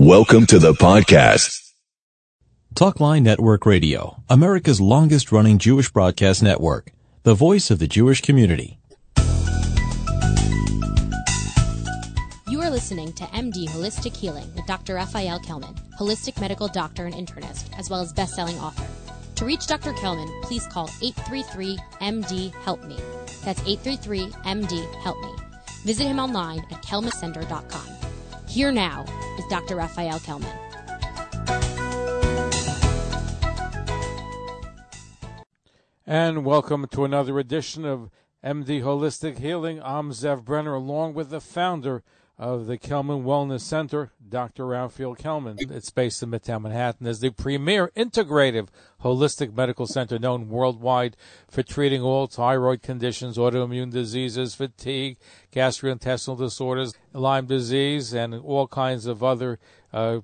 Welcome to the podcast. Talkline Network Radio, America's longest running Jewish broadcast network, the voice of the Jewish community. You are listening to MD Holistic Healing with Dr. Raphael Kellman, holistic medical doctor and internist, as well as best-selling author. To reach Dr. Kellman, please call 833-MD-HELP-ME. That's 833-MD-HELP-ME. Visit him online at kellmancenter.com. Here now is Dr. Raphael Kellman. And welcome to another edition of MD Holistic Healing. I'm Zev Brenner, along with the founder of the Kellman Wellness Center, Dr. Raphael Kellman. It's based in Midtown Manhattan as the premier integrative holistic medical center known worldwide for treating all thyroid conditions, autoimmune diseases, fatigue, gastrointestinal disorders, Lyme disease, and all kinds of other uh,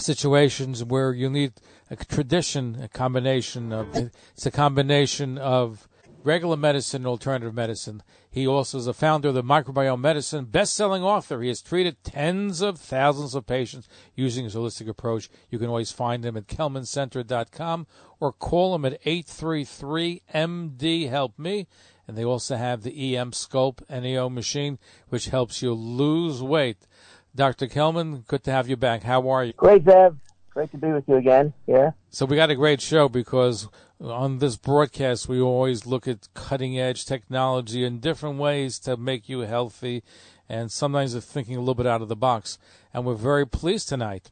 situations where you need a tradition, a combination of, it's a combination of regular medicine and alternative medicine. He also is a founder of the Microbiome Medicine, best-selling author. He has treated tens of thousands of patients using his holistic approach. You can always find him at kellmancenter.com or call him at 833-MD-HELP-ME. And they also have the Emsculpt NEO machine, which helps you lose weight. Dr. Kellman, good to have you back. How are you? Great, Zev. Great to be with you again. Yeah. So we got a great show because on this broadcast we always look at cutting edge technology and different ways to make you healthy and sometimes are thinking a little bit out of the box. And we're very pleased tonight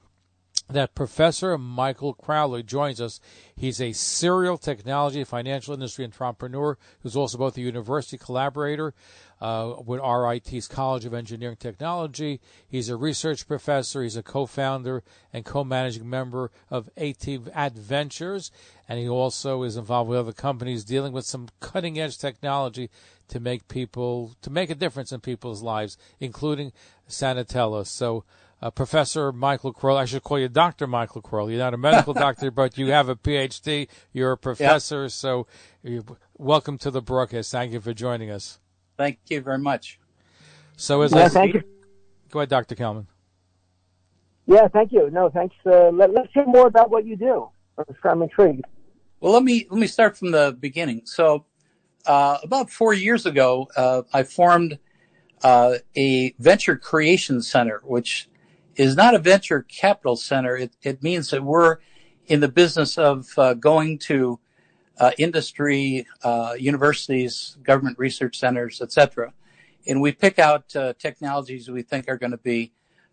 that Professor Michael Crowley joins us. He's a serial technology financial industry entrepreneur who's also both a university collaborator uh, with RIT's College of Engineering Technology. He's a research professor. He's a co-founder and co-managing member of AT Adventures, and he also is involved with other companies dealing with some cutting-edge technology to make people to make a difference in people's lives, including Sanatella. So. Uh, Professor Michael Crowley. I should call you Dr. Michael Crowley. You're not a medical doctor, but you have a PhD. You're a professor. Yep. So, welcome to the broadcast. Thank you for joining us. Thank you very much. So as yeah, I thank you. Go ahead, Dr. Kellman. Yeah, thank you. No, thanks. Uh, let, us hear more about what you do. I'm intrigued. Well, let me let me start from the beginning. So, uh, about four years ago, uh, I formed uh, a venture creation center, which is not a venture capital center. It, it means that we're in the business of uh, going to uh, industry, uh, universities, government research centers, etc. And we pick out uh, technologies we think are going to be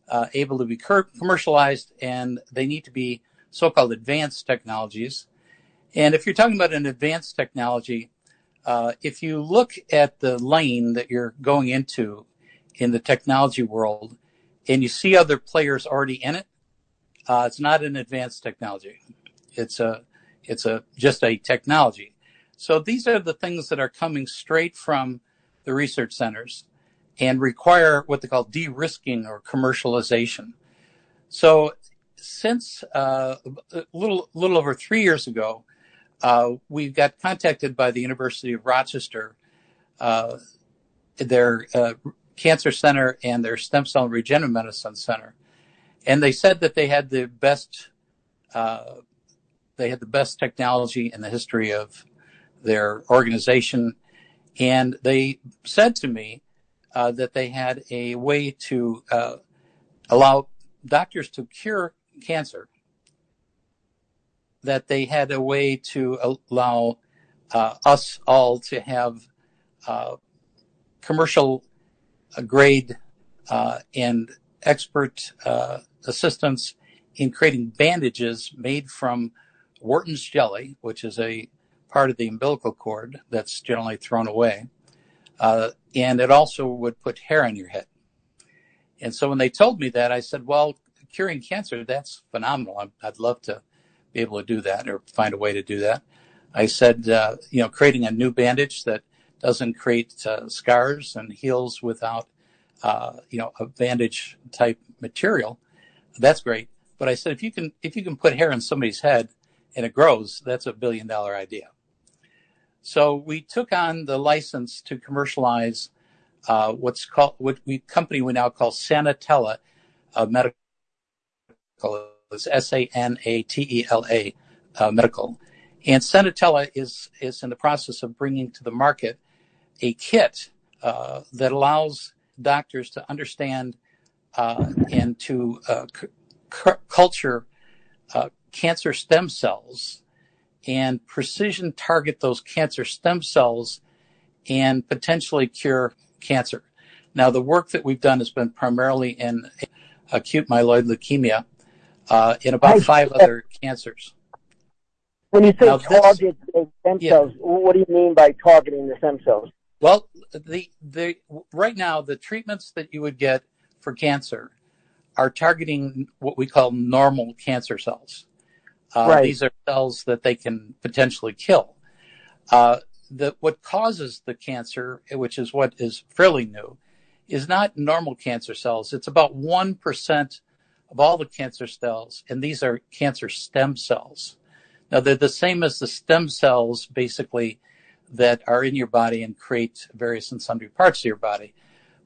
uh, able to be commercialized, and they need to be so-called advanced technologies. And if you're talking about an advanced technology, uh, if you look at the lane that you're going into in the technology world, and you see other players already in it, uh, it's not an advanced technology. It's a it's a just a technology. So these are the things that are coming straight from the research centers and require what they call de-risking or commercialization. So since uh, a little little over three years ago, uh, we got contacted by the University of Rochester, uh, their uh, cancer center and their stem cell regenerative medicine center, and they said that they had the best uh, they had the best technology in the history of their organization. And they said to me uh, that they had a way to uh, allow doctors to cure cancer, that they had a way to allow uh, us all to have uh, commercial grade uh, and expert uh, assistance in creating bandages made from Wharton's jelly, which is a part of the umbilical cord that's generally thrown away. Uh, and it also would put hair on your head. And so when they told me that, I said, well, curing cancer, that's phenomenal. i would love to be able to do that or find a way to do that. I said, uh, you know, creating a new bandage that doesn't create uh, scars and heals without, uh, you know, a bandage type material. That's great. But I said, if you can, if you can put hair on somebody's head, and it grows, that's a billion dollar idea. So we took on the license to commercialize uh, what's called what we company we now call Sanatella uh, Medical It's S A N A T E L A uh, Medical. And Sanatella is, is in the process of bringing to the market a kit uh, that allows doctors to understand uh, and to uh, c- culture uh, cancer stem cells and precision target those cancer stem cells and potentially cure cancer. Now, the work that we've done has been primarily in acute myeloid leukemia uh, in about five other cancers. When you say target stem cells, what do you mean by targeting the stem cells? Well, the the right now the treatments that you would get for cancer are targeting what we call normal cancer cells. Uh, right. These are cells that they can potentially kill. Uh, the, what causes the cancer, which is what is fairly new, is not normal cancer cells. It's about 1% of all the cancer cells, and these are cancer stem cells. Now, they're the same as the stem cells, basically, that are in your body and create various and sundry parts of your body.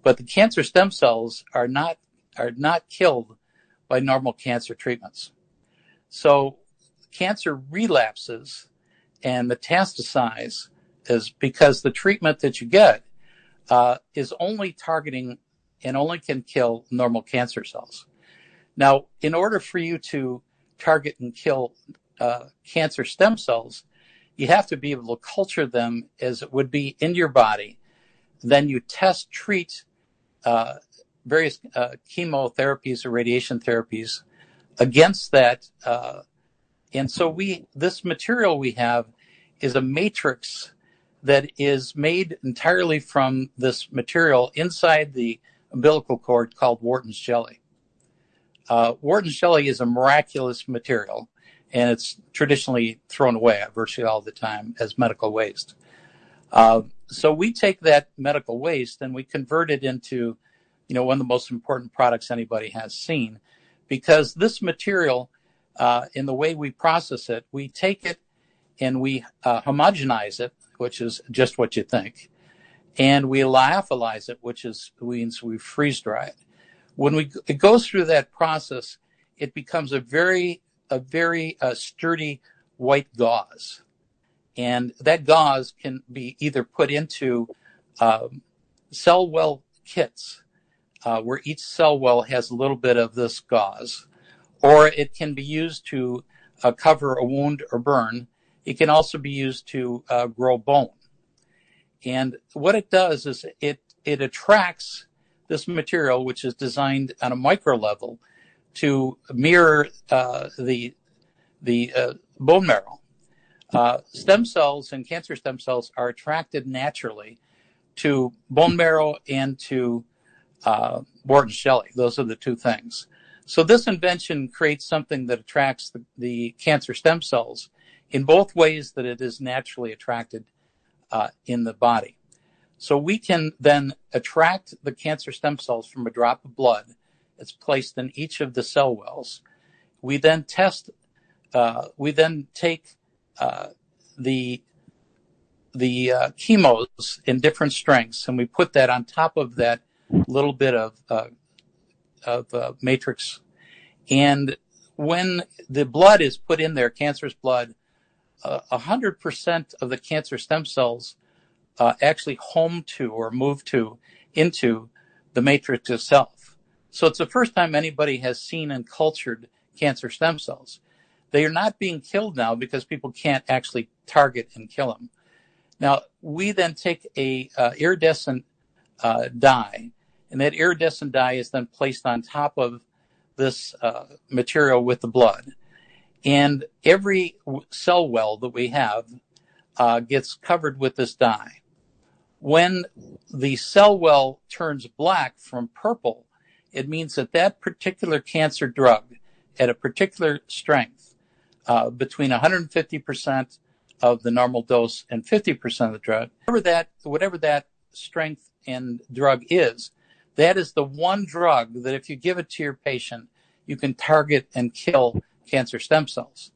But the cancer stem cells are not, are not killed by normal cancer treatments. So cancer relapses and metastasize is because the treatment that you get uh, is only targeting and only can kill normal cancer cells. Now, in order for you to target and kill uh, cancer stem cells, you have to be able to culture them as it would be in your body. Then you test, treat uh, various uh, chemotherapies or radiation therapies against that. Uh, and so we, this material we have is a matrix that is made entirely from this material inside the umbilical cord called Wharton's jelly. Uh, Wharton's jelly is a miraculous material, and it's traditionally thrown away virtually all the time as medical waste. Uh, so we take that medical waste and we convert it into, you know, one of the most important products anybody has seen, because this material, uh, in the way we process it, we take it and we uh, homogenize it which is just what you think. And we lyophilize it, which is means we freeze dry it. When we it goes through that process, it becomes a very a very uh, sturdy white gauze, and that gauze can be either put into um, cell well kits, uh, where each cell well has a little bit of this gauze, or it can be used to uh, cover a wound or burn it can also be used to uh, grow bone. And what it does is it, it attracts this material, which is designed on a micro level to mirror uh, the, the uh, bone marrow. Uh, stem cells and cancer stem cells are attracted naturally to bone marrow and to uh, Wharton's jelly. Those are the two things. So this invention creates something that attracts the, the cancer stem cells in both ways that it is naturally attracted uh, in the body. So we can then attract the cancer stem cells from a drop of blood that's placed in each of the cell wells. We then test, uh, we then take uh, the the uh, chemos in different strengths, and we put that on top of that little bit of of matrix. And when the blood is put in there, cancerous blood, a hundred percent of the cancer stem cells uh, actually home to or move to into the matrix itself. So it's the first time anybody has seen and cultured cancer stem cells. They are not being killed now because people can't actually target and kill them. Now we then take a uh, iridescent uh, dye, and that iridescent dye is then placed on top of this uh, material with the blood. And every cell well that we have uh, gets covered with this dye. When the cell well turns black from purple, it means that that particular cancer drug at a particular strength, uh, between 150% of the normal dose and 50% of the drug, whatever that, whatever that strength and drug is, that is the one drug that if you give it to your patient, you can target and kill cancer stem cells.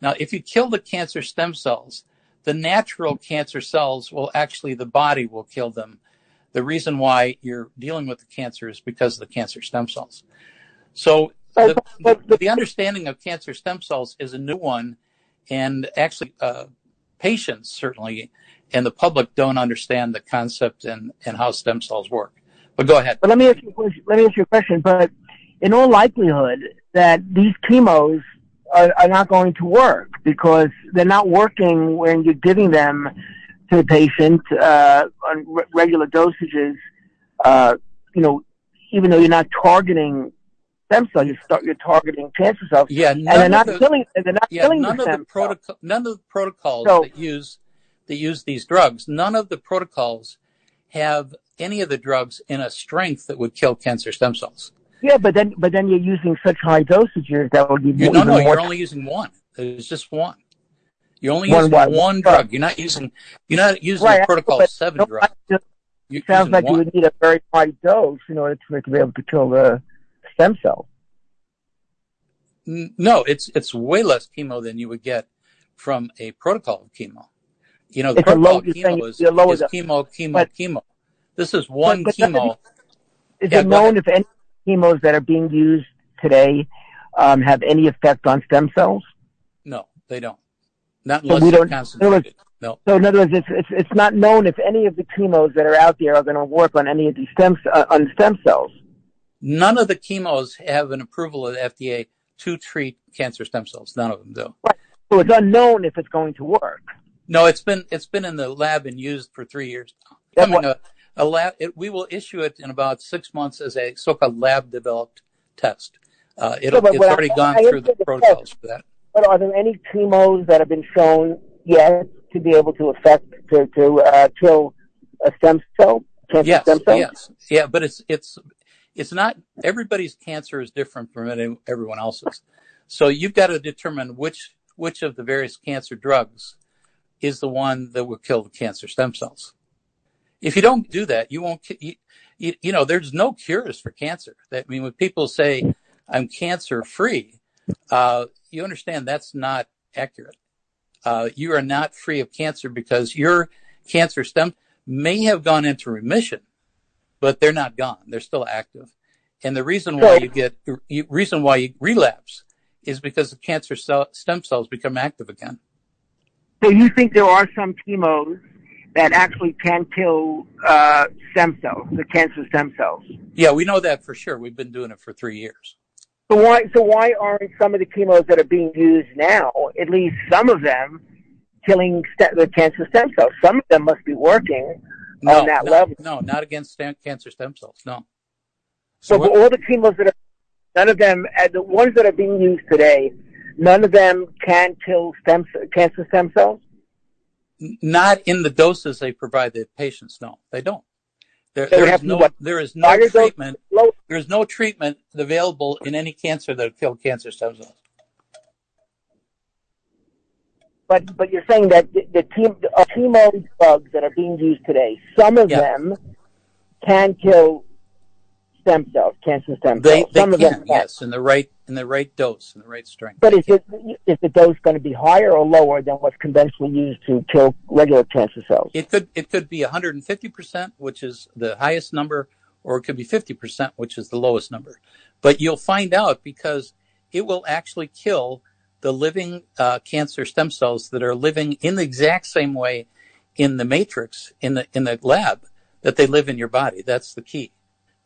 Now, if you kill the cancer stem cells, the natural cancer cells will actually, the body will kill them. The reason why you're dealing with the cancer is because of the cancer stem cells. So the, But- but- the, the understanding of cancer stem cells is a new one, and actually, uh, patients certainly and the public don't understand the concept and, and how stem cells work. But go ahead. But let me ask you a question. Let me ask you a question. But in all likelihood, that these chemos are, are not going to work because they're not working when you're giving them to the patient uh, on re- regular dosages. Uh, you know, even though you're not targeting stem cells, you start you're targeting cancer cells, Yeah, and they're none not of the, killing. They're not yeah, killing none the of the protocol, none of the protocols So- that use that use these drugs, none of the protocols have any of the drugs in a strength that would kill cancer stem cells. Yeah, but then but then you're using such high dosages that will give you You, no, no, more you're only using one. There's just one. You're only One using what? one Drug. drug. You're not using. You're not using Right, protocol but seven no, drugs. It sounds like you would need a very high dose in order to, to be able to kill the stem cell. No, it's it's way less chemo than you would get from a protocol of chemo. You know, the It's protocol low- of chemo is, is chemo, chemo, but- chemo. This is one but doesn't chemo. Is Yeah, it known if any chemos that are being used today um, have any effect on stem cells? No, they don't. Not unless they're don't- concentrated. No. So in other words, it's, it's it's not known if any of the chemos that are out there are going to work on any of these stem uh, on stem cells. None of the chemos have an approval of the FDA to treat cancer stem cells. None of them do. So it's unknown if it's going to work. No, it's been it's been in the lab and used for three years Coming what- a, a lab, it, we will issue it in about six months as a so-called lab developed test. Uh, it's already gone through the the protocols for that. But are there any chemos that have been shown yet to be able to affect to to uh, kill a stem cell, cancer Yes, stem cell? yes, yeah, but it's it's it's not everybody's cancer is different from any- everyone else's. So you've got to determine which which of the various cancer drugs is the one that will kill the cancer stem cells. If you don't do that, you won't. You, you, know, there's no cures for cancer. That I mean, when people say I'm cancer free, you understand that's not accurate. Uh, you are not free of cancer because your cancer stem may have gone into remission, but they're not gone. They're still active. And the reason why you get, you, reason why you relapse is because the cancer cell, stem cells become active again. So you think there are some chemos that actually can kill uh, stem cells, the cancer stem cells? Yeah, we know that for sure. We've been doing it for three years. So why so why aren't some of the chemos that are being used now, at least some of them, killing st- the cancer stem cells? Some of them must be working No, on that not, level. no, not against stem, cancer stem cells. No. So, So all the chemos that are, none of them, uh, the ones that are being used today, none of them can kill stem cancer stem cells. Not in the doses they provide the patients. No, they don't. There, there is no, there is no treatment. Low, There is no treatment available in any cancer that kill cancer stem cells. but but you're saying that the, the team, uh, chemo drugs that are being used today, some of Yeah. them can kill stem cells, cancer stem cells. they some of them can. yes, in the right, in the right dose, in the right strength. But is it is the dose going to be higher or lower than what's conventionally used to kill regular cancer cells? It could it could be 150%, which is the highest number, or it could be 50%, which is the lowest number. But you'll find out because it will actually kill the living uh, cancer stem cells that are living in the exact same way in the matrix in the in the lab that they live in your body. That's the key.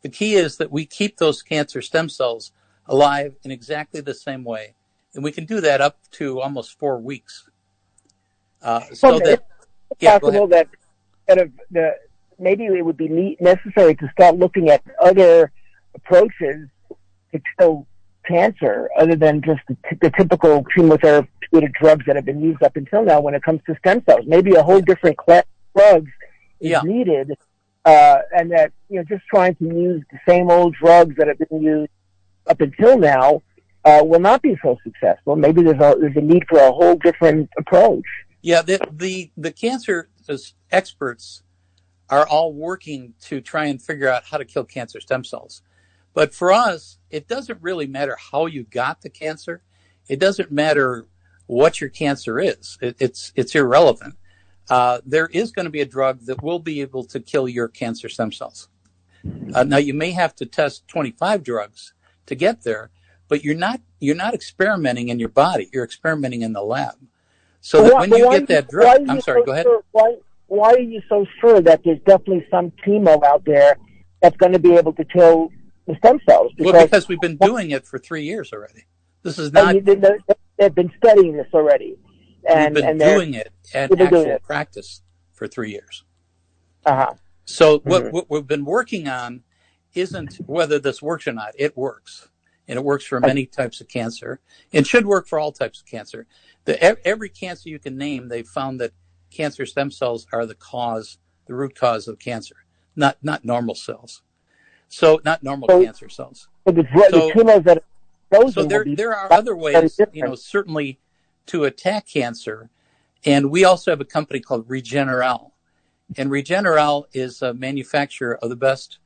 The key is that we keep those cancer stem cells alive in exactly the same way, and we can do that up to almost four weeks. Uh, so that it's yeah, possible that kind of the maybe it would be necessary to start looking at other approaches to kill cancer other than just the, t- the typical chemotherapeutic drugs that have been used up until now when it comes to stem cells. Maybe a whole different class of drugs is Yeah. needed, uh, and that you know just trying to use the same old drugs that have been used up until now uh, will not be so successful. Maybe there's a there's a need for a whole different approach. Yeah, the the the cancer experts are all working to try and figure out how to kill cancer stem cells. But for us, it doesn't really matter how you got the cancer. It doesn't matter what your cancer is. It, it's it's irrelevant. Uh, there is going to be a drug that will be able to kill your cancer stem cells. Uh, now you may have to test 25 drugs to get there, but you're not you're not experimenting in your body. You're experimenting in the lab. So that why- when you why get that drug, I'm sorry. so Go ahead. Sure, why, why are you so sure that there's definitely some chemo out there that's going to be able to kill the stem cells? Well, because we've been doing it for three years already. This is not. they, they- they've been studying this already. And, we've been and doing it at actual it. practice for three years. Uh-huh. So what, Mhm. what we've been working on isn't whether this works or not. It works, and it works for many types of cancer, and should work for all types of cancer. The, every cancer you can name, they've found that cancer stem cells are the cause, the root cause of cancer, not not normal cells. So not normal So- cancer cells. So the, the chemos that are So there there are other ways, you know, certainly to attack cancer, and we also have a company called Regeneral, and Regeneral is a manufacturer of the best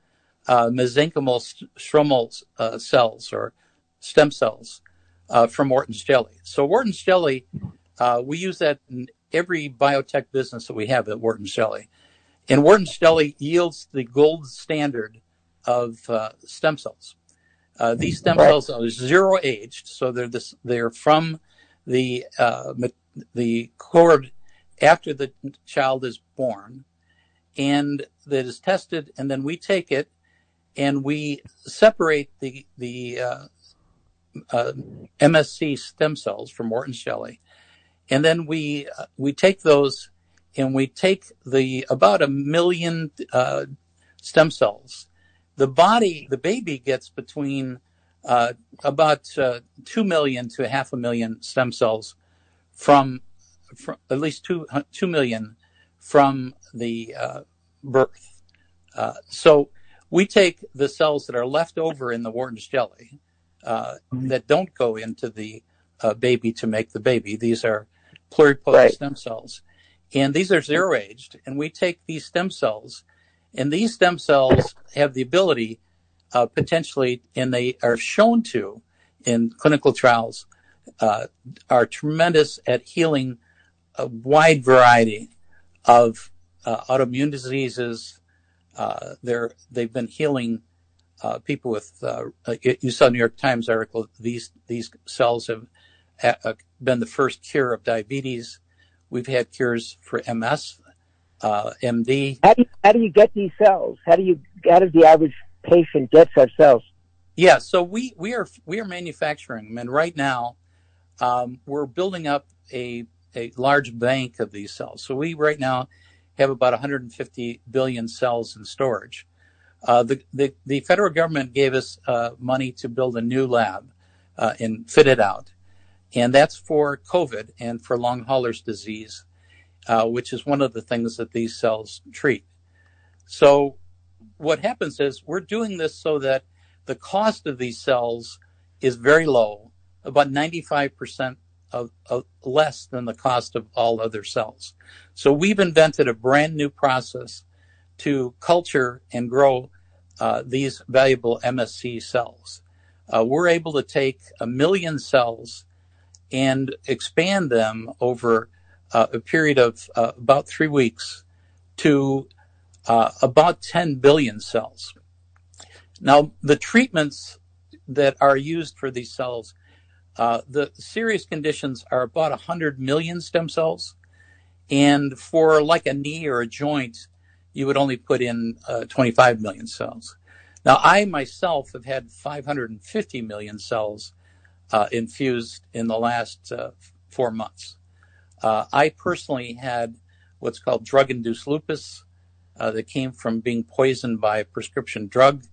uh, mesenchymal st- stromal uh, cells or stem cells uh, from Wharton's jelly. So Wharton's jelly, uh, we use that in every biotech business that we have at Wharton jelly, and Wharton jelly yields the gold standard of uh, stem cells. Uh, these stem Right. cells are zero aged, so they're this, they're from the uh, the cord after the child is born, and that is tested, and then we take it and we separate the the uh, uh, MSC stem cells from Wharton jelly, and then we uh, we take those and we take the about a million uh, stem cells. The body, the baby gets between uh, about uh, two million to half a million stem cells from, from at least two two million from the uh, birth. Uh, so we take the cells that are left over in the Wharton's jelly uh, that don't go into the uh, baby to make the baby. These are pluripotent stem cells, and these are zero aged. And we take these stem cells, and these stem cells have the ability, uh, potentially, and they are shown to in clinical trials, uh, are tremendous at healing a wide variety of uh, autoimmune diseases. Uh, they're they've been healing uh, people with. You saw New York Times article. These these cells have ha- been the first cure of diabetes. We've had cures for MS, uh, MD. How do you, how do you get these cells? How do you how does the average patient get such cells? Yeah, so we we are we are manufacturing them, and right now um, we're building up a a large bank of these cells. So we right now have about 150 billion cells in storage. Uh, the, the the federal government gave us uh, money to build a new lab uh, and fit it out, and that's for COVID and for long haulers disease, uh, which is one of the things that these cells treat. So what happens is we're doing this so that the cost of these cells is very low, about 95% of, of less than the cost of all other cells. So we've invented a brand new process to culture and grow uh, these valuable MSC cells. Uh, we're able to take a million cells and expand them over uh, a period of uh, about three weeks to uh, about 10 billion cells. Now, the treatments that are used for these cells, the serious conditions are about 100 million stem cells. And for like a knee or a joint, you would only put in uh, 25 million cells. Now, I myself have had 550 million cells infused in the last uh, four months. Uh, I personally had what's called drug-induced lupus uh, that came from being poisoned by a prescription drug.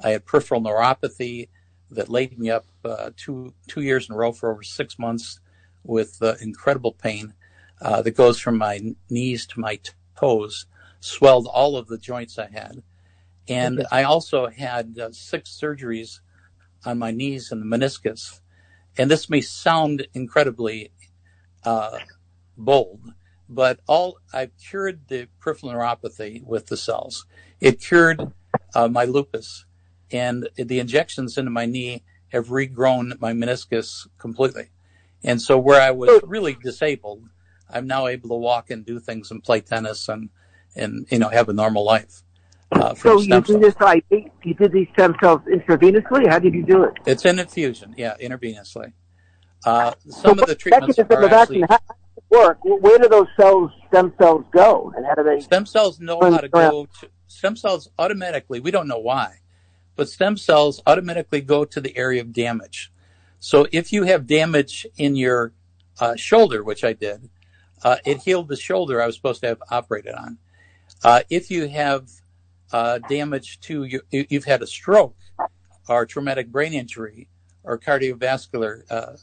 I had peripheral neuropathy that laid me up uh, two two years in a row for over six months with uh, incredible pain uh, that goes from my knees to my toes, swelled all of the joints I had, and. I also had uh, six surgeries on my knees and the meniscus. And this may sound incredibly uh, bold, but all I've cured the peripheral neuropathy with the cells. It cured uh, my lupus, and the injections into my knee have regrown my meniscus completely. And so where I was really disabled, I'm now able to walk and do things and play tennis and and you know have a normal life. Uh, So you cells. this IV, you did these stem cells intravenously? How did you do it? It's an infusion, yeah, intravenously. Uh, So some of what the treatments are of actually action, how how does it work? Where do those cells, stem cells go? And how do they? stem cells know how to go to stem cells automatically. We don't know why, but stem cells automatically go to the area of damage. So if you have damage in your uh, shoulder, which I did, uh, it healed the shoulder I was supposed to have operated on. Uh, if you have damage to you've had a stroke or traumatic brain injury or cardiovascular uh,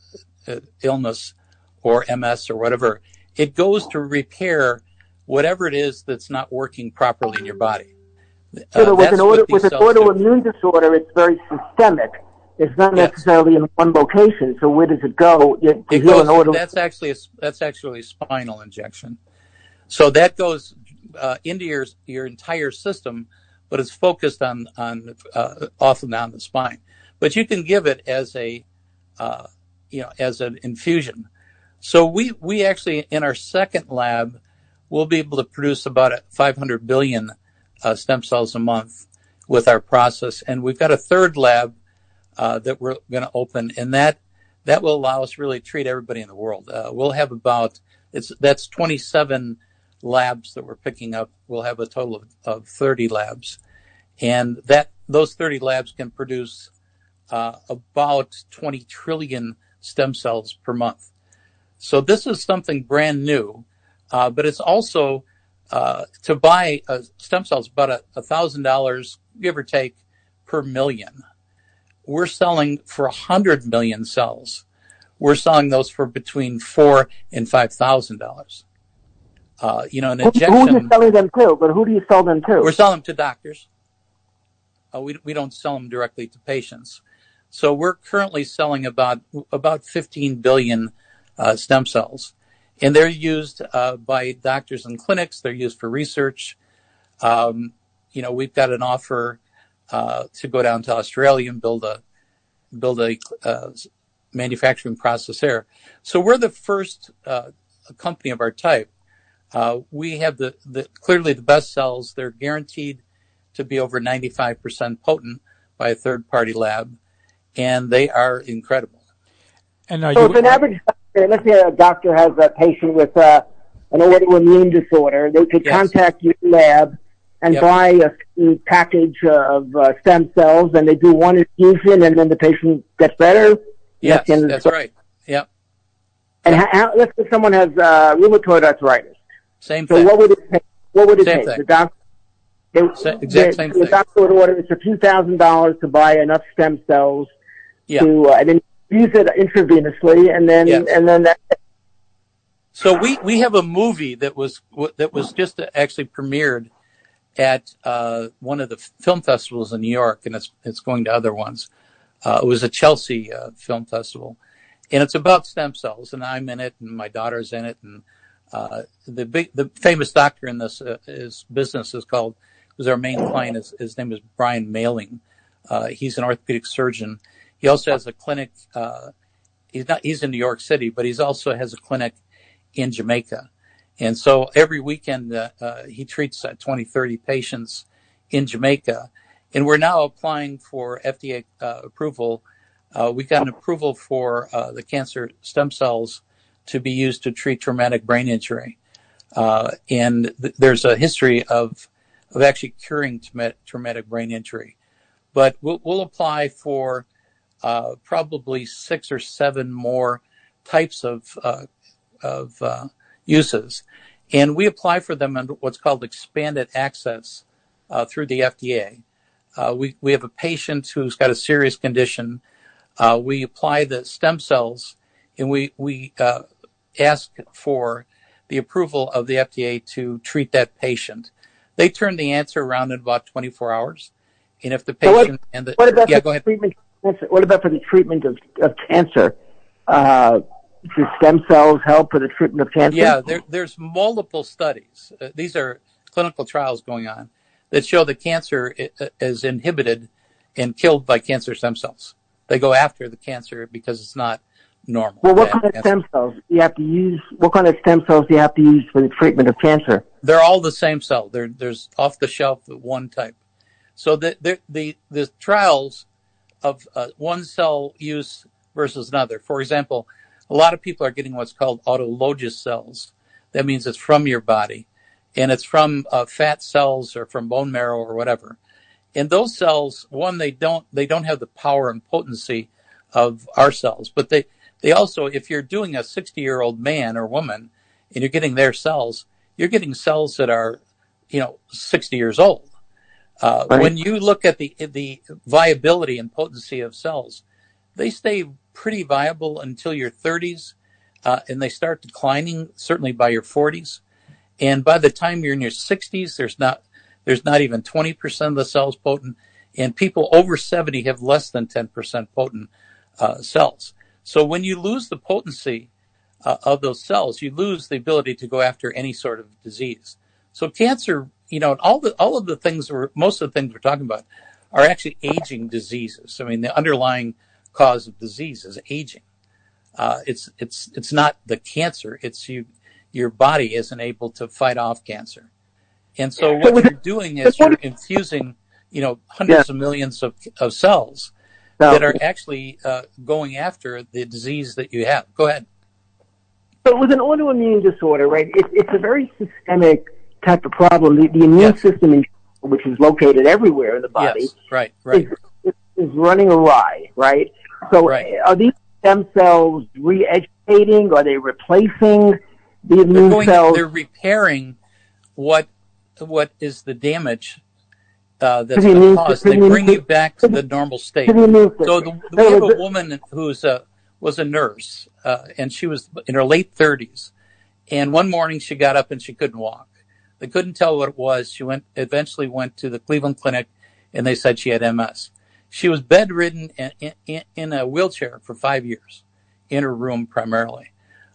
uh, illness or MS or whatever, it goes to repair whatever it is that's not working properly in your body. So Uh, with an, what auto, with an cells do. autoimmune disorder, it's very systemic. It's not necessarily in one location. So where does it go? You, to It heal goes, an auto, that's actually a, that's actually a spinal injection. So that goes uh, into your your entire system, but it's focused on on uh, often on the spine. But you can give it as a uh, you know as an infusion. So we we actually in our second lab we'll be able to produce about 500 billion uh, stem cells a month with our process, and we've got a third lab uh, that we're going to open, and that that will allow us really treat everybody in the world. Uh, we'll have about it's that's 27 labs that we're picking up. We'll have a total of, of 30 labs, and that those 30 labs can produce uh, about 20 trillion stem cells per month. So this is something brand new, uh, but it's also uh, to buy stem cells about a, a thousand dollars, give or take, per million. We're selling for a hundred million cells. We're selling those for between four and five thousand dollars. Uh, you know, an who, who are you selling them to? But who do you sell them to? We're selling them to doctors. Uh, we we don't sell them directly to patients. So we're currently selling about about 15 billion uh, stem cells, and they're used uh, by doctors and clinics. They're used for research. Um, you know, we've got an offer uh, to go down to Australia and build a build a uh, manufacturing process there. So we're the first uh, company of our type. Uh, we have the, the clearly the best cells. They're guaranteed to be over 95% potent by a third party lab, and they are incredible. And are So if an average doctor, let's say a doctor has a patient with uh, an autoimmune disorder, they could Yes. contact your lab and Yep. buy a package of uh, stem cells, and they do one infusion, and then the patient gets better. Yes, That's the end of the that's right. Yep, And how, how, let's say someone has uh, rheumatoid arthritis. Same So thing. what would it take? What would it Same take? thing. The doctor. They, Sa- exact same thing. The doctor would order it's a $2,000 to buy enough stem cells to, uh, and then use it intravenously, and then Yes. and then that, So we, we have a movie that was that was just actually premiered at uh, one of the film festivals in New York, and it's it's going to other ones. Uh, it was a Chelsea uh, film festival, and it's about stem cells, and I'm in it, and my daughter's in it, and the big the famous doctor in this uh, business is called was our main client. His, name is Brian Mailing. Uh, he's an orthopedic surgeon. He also has a clinic. Uh, he's not he's in New York City, but he's also has a clinic in Jamaica. And so every weekend, uh, uh, he treats uh, 20, 30 patients in Jamaica. And we're now applying for FDA uh, approval. Uh, we got an approval for uh, the cancer stem cells to be used to treat traumatic brain injury. Uh, and th- there's a history of, of actually curing trauma- traumatic brain injury. But we'll, we'll apply for uh, probably six or seven more types of uh, of uh, uses, and we apply for them under what's called expanded access uh, through the FDA. Uh, we we have a patient who's got a serious condition. Uh, we apply the stem cells, and we we uh, ask for the approval of the FDA to treat that patient. They turn the answer around in about 24 hours, and if the patient and the What about yeah, for go the ahead. treatment? of cancer? What about for the treatment of, of cancer? Uh, do stem cells help for the treatment of cancer? Yeah, there's multiple studies. Uh, these are clinical trials going on that show that cancer uh, is inhibited and killed by cancer stem cells. They go after the cancer because it's not normal. Well, what kind of stem cells do you have to use? What kind of stem cells do you have to use for the treatment of cancer? they're all the same cell. They're, there's off the shelf one type. So the the the, the trials of uh, one cell use versus another. For example, a lot of people are getting what's called autologous cells. That means it's from your body, and it's from uh, fat cells or from bone marrow or whatever. And those cells, one, they don't they don't have the power and potency of our cells, but they they also, if you're doing a 60 year old man or woman, and you're getting their cells, you're getting cells that are, you know, 60 years old. Uh, Right. When you look at the the viability and potency of cells, they stay pretty viable until your 30s, uh, and they start declining certainly by your 40s. And by the time you're in your 60s, there's not there's not even 20% of the cells potent, and people over 70 have less than 10% potent uh, cells. So when you lose the potency uh, of those cells, you lose the ability to go after any sort of disease. So cancer, you know, all the all of the things we're most of the things we're talking about are actually aging diseases. I mean, the underlying cause of disease is aging. Uh, it's it's it's not the cancer. It's you. Your body isn't able to fight off cancer, and so what you're doing is you're infusing, you know, hundreds of millions of of cells that are actually uh, going after the disease that you have. Go ahead. so with an autoimmune disorder, right, it, it's a very systemic type of problem. The, the immune system, which is located everywhere in the body, Yes, right, right. is, running awry, right? So are these stem cells re-educating? Are they replacing the They're immune cells? They're repairing what what is the damage uh, that's To immune caused. system, They bring you back to the normal state. to the. So we have a woman who's a was a nurse, uh, and she was in her late thirties. And one morning she got up and she couldn't walk. They couldn't tell what it was. She went eventually went to the Cleveland Clinic, and they said she had MS. She was bedridden in, in, in a wheelchair for five years, in her room primarily.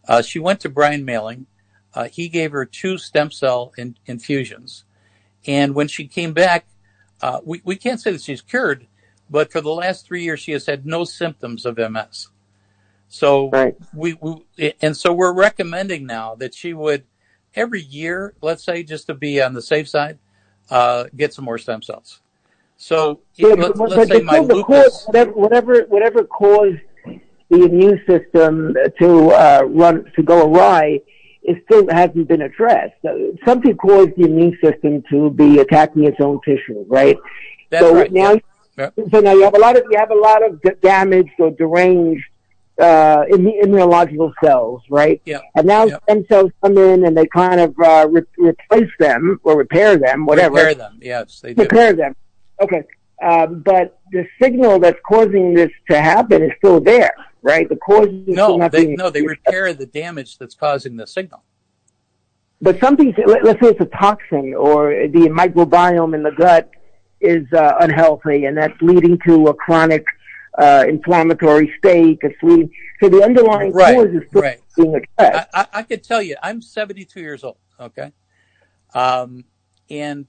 Uh, she went to Brian Mailing. Uh, he gave her two stem cell in, infusions, and when she came back, uh, we we can't say that she's cured, but for the last three years she has had no symptoms of MS. So Right. we, we and so we're recommending now that she would every year, let's say, just to be on the safe side, uh, get some more stem cells. So Yeah, let, but, us but say my lupus. cause, whatever, whatever, whatever caused the immune system to uh, run to go awry, it still hasn't been addressed. Uh, Something caused the immune system to be attacking its own tissue, right? So now, yeah. Yeah. so now you have a lot of you have a lot of damaged or deranged uh, immu- immunological cells, right? Yeah. And now stem cells come in and they kind of uh, replace them or repair them, whatever Repair them. Yes, they do. repair them. Okay. Um, but the signal that's causing this to happen is still there, right? The cause is No, not they being no, they repair the damage that's causing the signal. But something, let, let's say it's a toxin or the microbiome in the gut is uh, unhealthy and that's leading to a chronic uh, inflammatory state. It's leading, so the underlying Right, cause is still right. being addressed. I, I, I could tell you, I'm 72 years old. Okay, um, and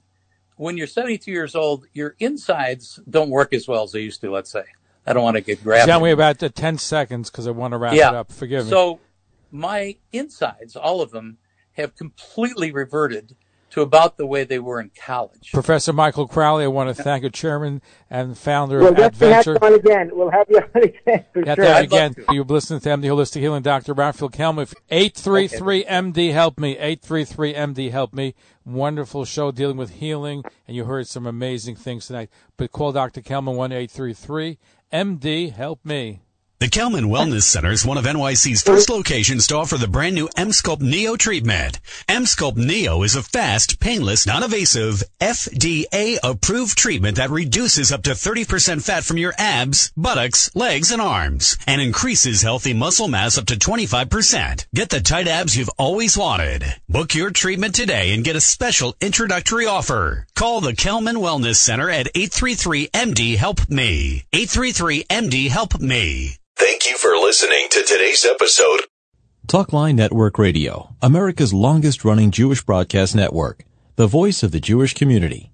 when you're 72 years old, your insides don't work as well as they used to. Let's say I don't want to get graphic. John, we have about uh, 10 seconds because I want to wrap Yeah. it up. Forgive me. So my insides, all of them, have completely reverted to about the way they were in college. Professor Michael Crowley, I want to thank you, chairman and founder we'll of definitely have you on again. We'll have you on again for Got sure. that I'd again. to. You're listening to MD Holistic Healing, Dr. Raphael Kellman. 833 MD Help Me. 833 MD Help Me. Wonderful show dealing with healing, and you heard some amazing things tonight. But call Dr. Kellman 1 833 MD Help Me. The Kellman Wellness Center is one of NYC's first locations to offer the brand new Emsculpt Neo treatment. Emsculpt Neo is a fast, painless, non-invasive, FDA-approved treatment that reduces up to 30% fat from your abs, buttocks, legs, and arms, and increases healthy muscle mass up to 25%. Get the tight abs you've always wanted. Book your treatment today and get a special introductory offer. Call the Kellman Wellness Center at 833-MD-HELP-ME. 833-MD-HELP-ME. Thank you for listening to today's episode Talkline Network Radio, America's longest running Jewish broadcast network, the voice of the Jewish community.